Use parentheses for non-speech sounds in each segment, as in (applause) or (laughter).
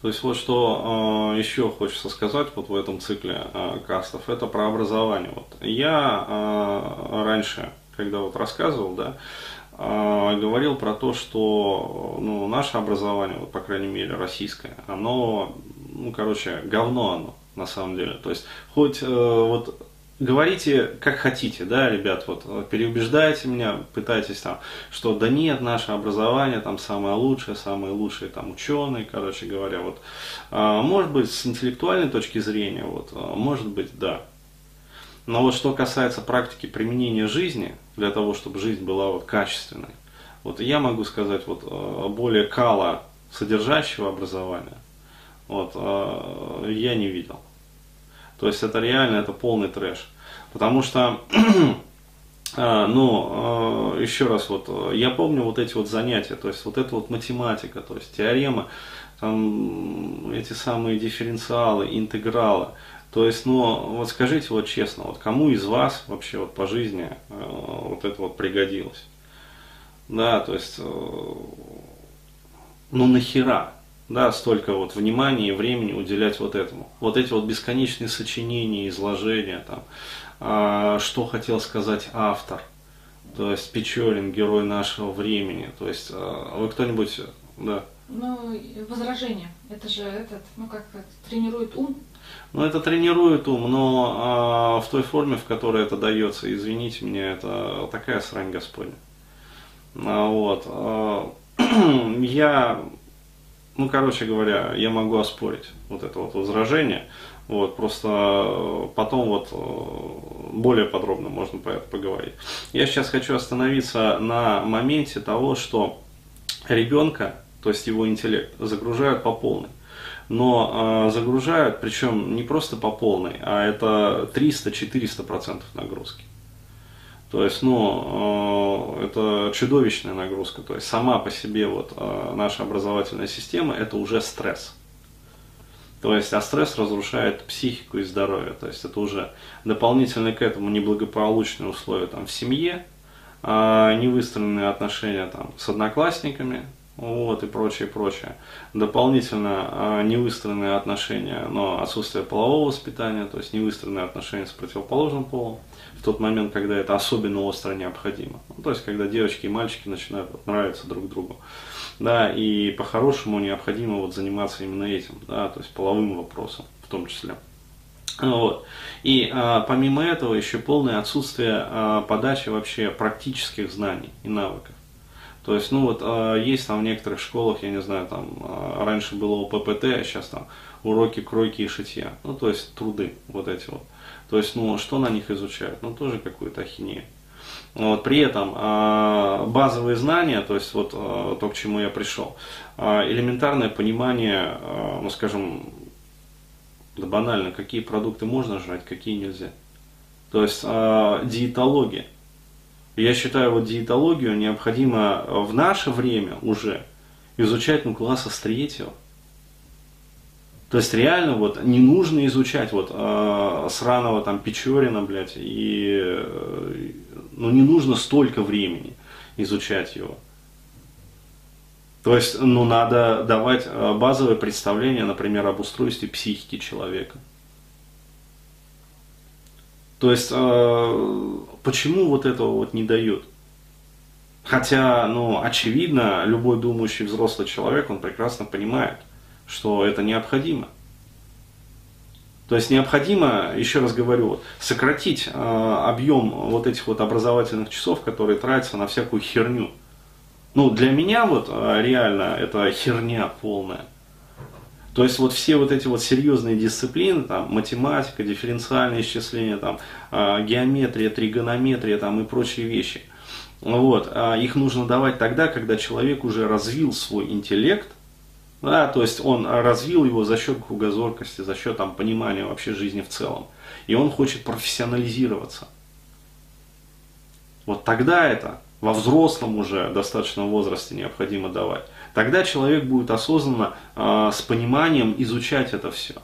То есть вот что э, еще хочется сказать вот в этом цикле э, кастов, это про образование. Вот я э, раньше, когда вот рассказывал, да, э, говорил про то, что ну, наше образование, вот, по крайней мере российское, оно, ну короче, говно оно на самом деле. То есть хоть э, вот говорите как хотите, да, ребят, вот переубеждайте меня, пытайтесь там, что да нет, наше образование там самое лучшее, самые лучшие там ученые, короче говоря, вот, а, может быть, с интеллектуальной точки зрения, вот, а, может быть, да. Но вот что касается практики применения жизни, для того, чтобы жизнь была вот качественной, вот я могу сказать, вот, а, более кала содержащего образования, вот, я не видел. То есть это реально, это полный трэш. Потому что, а, (clears throat) ну, а, еще раз, вот, я помню вот эти вот занятия, то есть вот эта вот математика, то есть теорема, там, эти самые дифференциалы, интегралы. То есть, ну, вот скажите вот честно, вот кому из вас вообще вот по жизни э, вот это вот пригодилось? Да, то есть, э, ну нахера? Да, столько вот внимания и времени уделять вот этому. Вот эти вот бесконечные сочинения, изложения, там, а, что хотел сказать автор, то есть Печорин, герой нашего времени, то есть а, вы кто-нибудь, да? Ну, возражение, это же этот, ну как, тренирует ум. Ну, это тренирует ум, но а, в той форме, в которой это дается, извините меня, это такая срань Господня. А, вот. А, (clears throat) я ну, короче говоря, я могу оспорить вот это вот возражение. Вот, просто э, потом вот э, более подробно можно по это поговорить. Я сейчас хочу остановиться на моменте того, что ребенка, то есть его интеллект, загружают по полной. Но э, загружают, причем не просто по полной, а это 300-400% нагрузки. То есть, ну, э, это чудовищная нагрузка. То есть, сама по себе вот э, наша образовательная система – это уже стресс. То есть, а стресс разрушает психику и здоровье. То есть, это уже дополнительно к этому неблагополучные условия там, в семье, а, невыстроенные отношения там, с одноклассниками, вот, и прочее, прочее. Дополнительно э, невыстроенные отношения, но отсутствие полового воспитания, то есть невыстроенные отношения с противоположным полом в тот момент, когда это особенно остро необходимо. Ну, то есть, когда девочки и мальчики начинают нравиться друг другу. Да, и по-хорошему необходимо вот заниматься именно этим, да, то есть половым вопросом в том числе. Вот. И а, помимо этого еще полное отсутствие а, подачи вообще практических знаний и навыков. То есть, ну вот, а, есть там в некоторых школах, я не знаю, там, а, раньше было ОППТ, а сейчас там уроки кройки и шитья. Ну, то есть, труды вот эти вот. То есть, ну, что на них изучают? Ну, тоже какую-то ахинею. Вот, при этом э, базовые знания, то есть вот э, то, к чему я пришел, э, элементарное понимание, ну скажем, да банально, какие продукты можно жрать, какие нельзя. То есть диетология. Я считаю, вот диетологию необходимо в наше время уже изучать ну, класса с третьего. То есть реально вот не нужно изучать вот э, сраного там Печорина, блядь, и э, ну не нужно столько времени изучать его. То есть, ну, надо давать э, базовое представление, например, об устройстве психики человека. То есть, э, почему вот этого вот не дают? Хотя, ну, очевидно, любой думающий взрослый человек, он прекрасно понимает, что это необходимо. То есть необходимо, еще раз говорю, сократить э, объем вот этих вот образовательных часов, которые тратятся на всякую херню. Ну, для меня вот э, реально это херня полная. То есть вот все вот эти вот серьезные дисциплины, там, математика, дифференциальное исчисление, там, э, геометрия, тригонометрия там, и прочие вещи, вот, э, их нужно давать тогда, когда человек уже развил свой интеллект, да, то есть он развил его за счет кругозоркости, за счет там, понимания вообще жизни в целом. И он хочет профессионализироваться. Вот тогда это во взрослом уже достаточном возрасте необходимо давать. Тогда человек будет осознанно, э, с пониманием изучать это все.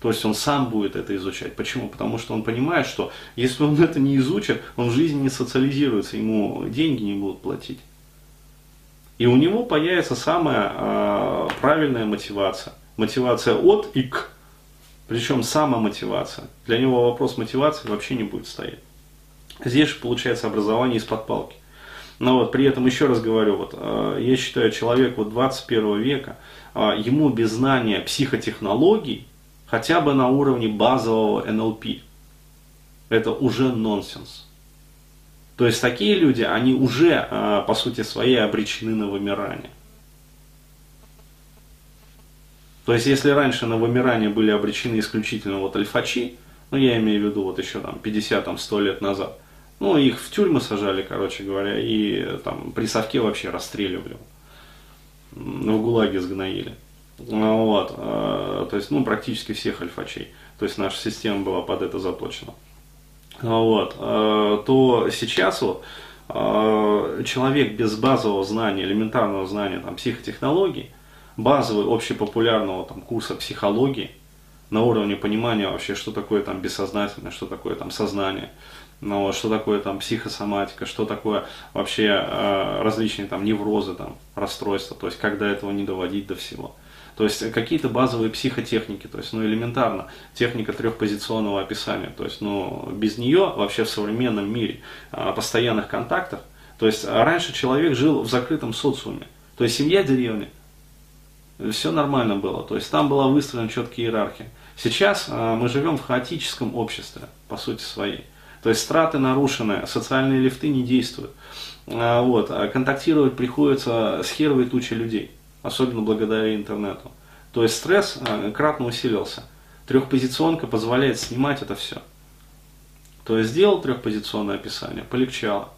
То есть он сам будет это изучать. Почему? Потому что он понимает, что если он это не изучит, он в жизни не социализируется, ему деньги не будут платить. И у него появится самая э, правильная мотивация. мотивация от и к. Причем самомотивация. Для него вопрос мотивации вообще не будет стоять. Здесь же получается образование из-под палки. Но вот при этом еще раз говорю, вот, э, я считаю, человек вот 21 века, э, ему без знания психотехнологий, хотя бы на уровне базового НЛП, это уже нонсенс. То есть такие люди, они уже э, по сути своей обречены на вымирание. То есть, если раньше на вымирание были обречены исключительно вот альфачи, ну, я имею в виду вот еще там 50-100 лет назад, ну, их в тюрьмы сажали, короче говоря, и там при совке вообще расстреливали. В ГУЛАГе сгноили. Вот. Э, то есть, ну, практически всех альфачей. То есть, наша система была под это заточена. Вот. Э, то сейчас вот э, человек без базового знания, элементарного знания там, психотехнологий, базового общепопулярного там, курса психологии, на уровне понимания вообще, что такое там бессознательное, что такое там сознание, ну, что такое там психосоматика, что такое вообще э, различные там неврозы, там, расстройства, то есть как до этого не доводить до всего. То есть какие-то базовые психотехники, то есть ну элементарно, техника трехпозиционного описания, то есть ну без нее вообще в современном мире э, постоянных контактов, то есть раньше человек жил в закрытом социуме, то есть семья деревня, все нормально было, то есть там была выстроена четкая иерархия. Сейчас э, мы живем в хаотическом обществе, по сути своей. То есть страты нарушены, социальные лифты не действуют. Э, вот, а контактировать приходится с херовой тучей людей, особенно благодаря интернету. То есть стресс э, кратно усилился. Трехпозиционка позволяет снимать это все. То есть сделал трехпозиционное описание, полегчало.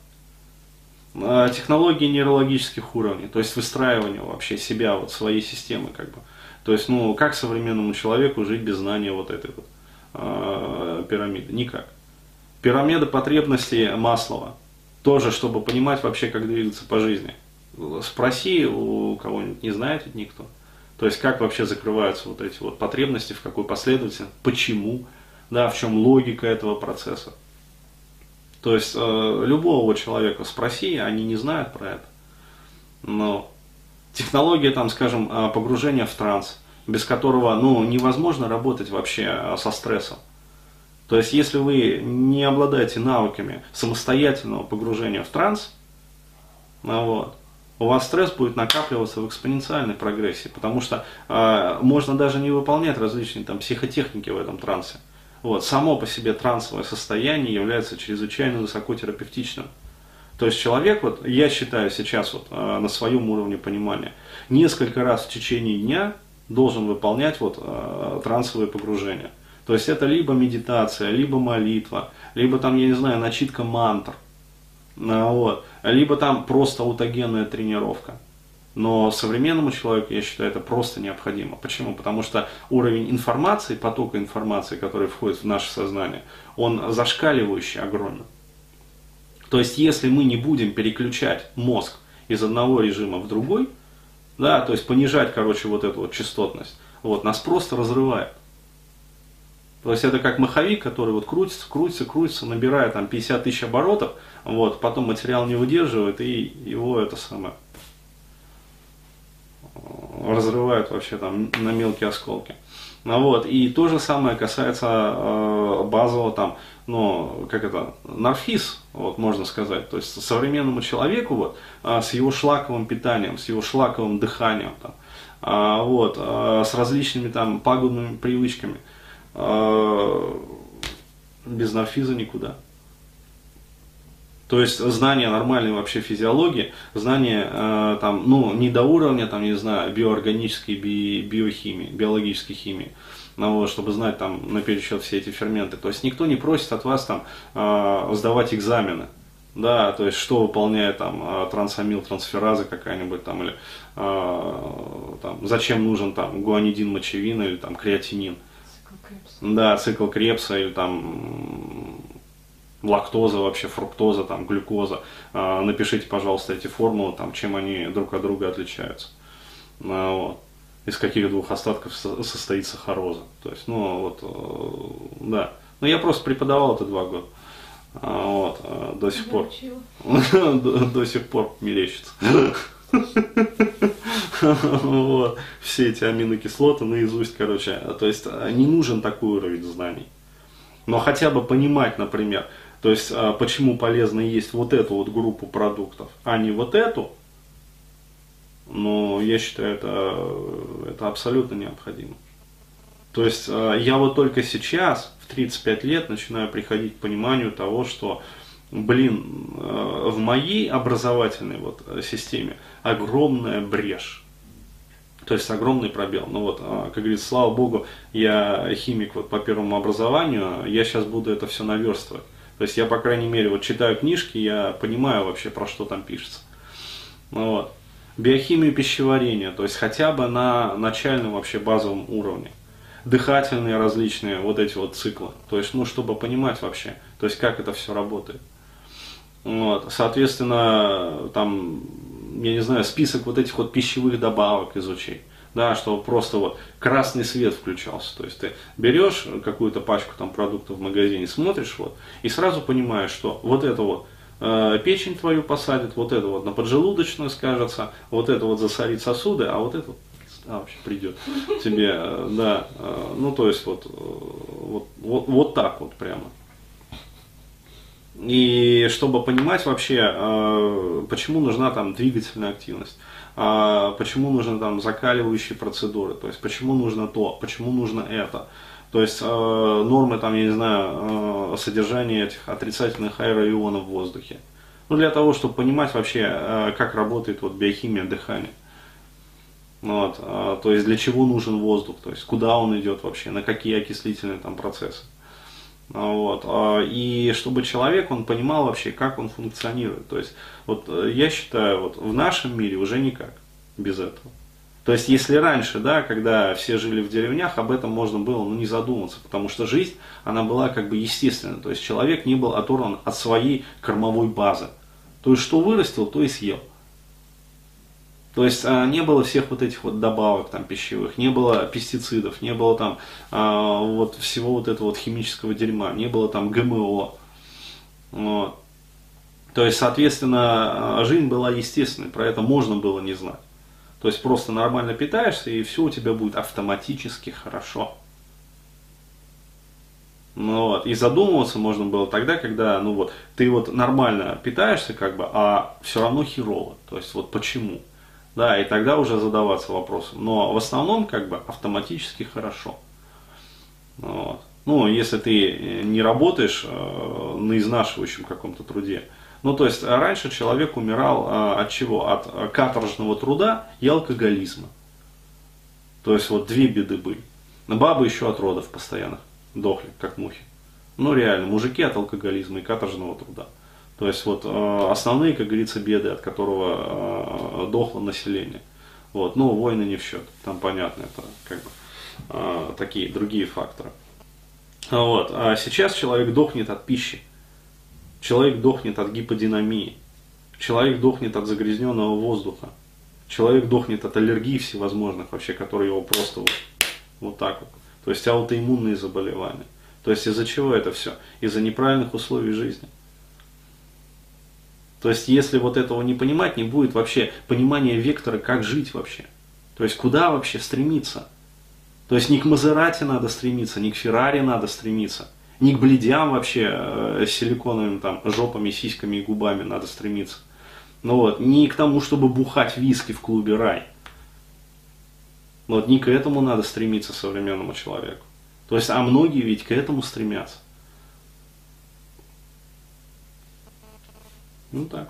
Технологии нейрологических уровней, то есть выстраивание вообще себя, вот своей системы как бы. То есть, ну, как современному человеку жить без знания вот этой вот э, пирамиды? Никак. Пирамида потребностей Маслова. Тоже, чтобы понимать вообще, как двигаться по жизни. Спроси у кого-нибудь, не знает ведь никто. То есть, как вообще закрываются вот эти вот потребности, в какой последовательности, почему, да, в чем логика этого процесса. То есть, э, любого человека спроси, они не знают про это. Но технология, там, скажем, э, погружения в транс, без которого ну, невозможно работать вообще э, со стрессом. То есть, если вы не обладаете навыками самостоятельного погружения в транс, ну вот, у вас стресс будет накапливаться в экспоненциальной прогрессии, потому что э, можно даже не выполнять различные там, психотехники в этом трансе. Вот, само по себе трансовое состояние является чрезвычайно высокотерапевтичным. То есть человек, вот, я считаю сейчас вот, э, на своем уровне понимания, несколько раз в течение дня должен выполнять вот, э, трансовые погружения. То есть это либо медитация, либо молитва, либо там, я не знаю, начитка мантр, вот, либо там просто аутогенная тренировка. Но современному человеку, я считаю, это просто необходимо. Почему? Потому что уровень информации, потока информации, который входит в наше сознание, он зашкаливающий огромный. То есть, если мы не будем переключать мозг из одного режима в другой, да, то есть понижать, короче, вот эту вот частотность, вот, нас просто разрывает. То есть это как маховик, который вот крутится, крутится, крутится, набирая там 50 тысяч оборотов, вот, потом материал не выдерживает и его это самое разрывает вообще там на мелкие осколки. Ну, вот, и то же самое касается э, базового там, ну, как это, нарфиз, вот, можно сказать. То есть современному человеку вот, э, с его шлаковым питанием, с его шлаковым дыханием, там, э, вот, э, с различными там пагубными привычками, без нарфиза никуда. То есть знание нормальной вообще физиологии, знание э, там, ну, не до уровня, там, не знаю, биоорганической би, биохимии, биологической химии, ну, вот, чтобы знать там наперечет все эти ферменты. То есть никто не просит от вас там э, сдавать экзамены. Да, то есть что выполняет там э, трансамил трансфераза какая-нибудь там или э, там, зачем нужен там гуанидин мочевина или там креатинин. Цикл Крепса. Да, цикл Крепса или там лактоза вообще, фруктоза, там, глюкоза. А, напишите, пожалуйста, эти формулы, там, чем они друг от друга отличаются. А, вот. Из каких двух остатков состоит сахароза. То есть, ну, вот, э, да. Ну, я просто преподавал это два года. А, вот, э, до сих пор. (laughs) до, до сих пор мерещится. (laughs) все эти аминокислоты наизусть, короче. То есть не нужен такой уровень знаний. Но хотя бы понимать, например, то есть почему полезно есть вот эту вот группу продуктов, а не вот эту, но я считаю, это, это абсолютно необходимо. То есть я вот только сейчас, в 35 лет, начинаю приходить к пониманию того, что блин, э, в моей образовательной вот системе огромная брешь. То есть огромный пробел. Ну вот, э, как говорится, слава богу, я химик вот по первому образованию, я сейчас буду это все наверстывать. То есть я, по крайней мере, вот читаю книжки, я понимаю вообще, про что там пишется. Ну, вот. Биохимия пищеварения, то есть хотя бы на начальном вообще базовом уровне дыхательные различные вот эти вот циклы. То есть, ну, чтобы понимать вообще, то есть, как это все работает. Вот, соответственно, там, я не знаю, список вот этих вот пищевых добавок изучить. Да, что просто вот красный свет включался. То есть ты берешь какую-то пачку там продуктов в магазине, смотришь вот, и сразу понимаешь, что вот это вот э, печень твою посадит, вот это вот на поджелудочную скажется, вот это вот засорит сосуды, а вот это а, вообще придет тебе, э, да, э, ну то есть вот, э, вот, вот, вот так вот прямо. И чтобы понимать вообще, э, почему нужна там двигательная активность, э, почему нужны там закаливающие процедуры, то есть почему нужно то, почему нужно это. То есть э, нормы там, я не знаю, содержания этих отрицательных аэроионов в воздухе. Ну, для того, чтобы понимать вообще, как работает вот биохимия дыхания. Вот, то есть для чего нужен воздух, то есть куда он идет вообще, на какие окислительные там процессы. Вот. А, и чтобы человек, он понимал вообще, как он функционирует. То есть, вот э, я считаю, вот в нашем мире уже никак без этого. То есть, если раньше, да, когда все жили в деревнях, об этом можно было ну, не задуматься, потому что жизнь, она была как бы естественной. То есть, человек не был оторван от своей кормовой базы. То есть, что вырастил, то и съел. То есть а, не было всех вот этих вот добавок там пищевых, не было пестицидов, не было там а, вот всего вот этого вот химического дерьма, не было там ГМО. Вот. То есть, соответственно, а, жизнь была естественной, про это можно было не знать. То есть просто нормально питаешься, и все у тебя будет автоматически хорошо. Ну, вот. И задумываться можно было тогда, когда ну, вот, ты вот нормально питаешься, как бы, а все равно херово. То есть вот почему? Да, и тогда уже задаваться вопросом. Но в основном как бы автоматически хорошо. Вот. Ну, если ты не работаешь э, на изнашивающем каком-то труде. Ну, то есть раньше человек умирал э, от чего? От каторжного труда и алкоголизма. То есть вот две беды были. Бабы еще от родов постоянно дохли, как мухи. Ну реально, мужики от алкоголизма и каторжного труда. То есть вот э, основные, как говорится, беды, от которого э, дохло население. Вот, ну, войны не в счет, там понятно, это как бы э, такие другие факторы. Вот, а сейчас человек дохнет от пищи, человек дохнет от гиподинамии, человек дохнет от загрязненного воздуха, человек дохнет от аллергий всевозможных вообще, которые его просто вот, вот так вот. То есть аутоиммунные заболевания. То есть из-за чего это все? Из-за неправильных условий жизни. То есть, если вот этого не понимать, не будет вообще понимания вектора, как жить вообще. То есть, куда вообще стремиться. То есть, не к Мазерати надо стремиться, не к Феррари надо стремиться, не к бледям вообще э, силиконовыми там жопами, сиськами и губами надо стремиться. Ну вот, не к тому, чтобы бухать виски в клубе рай. Но вот не к этому надо стремиться современному человеку. То есть, а многие ведь к этому стремятся. Ну так.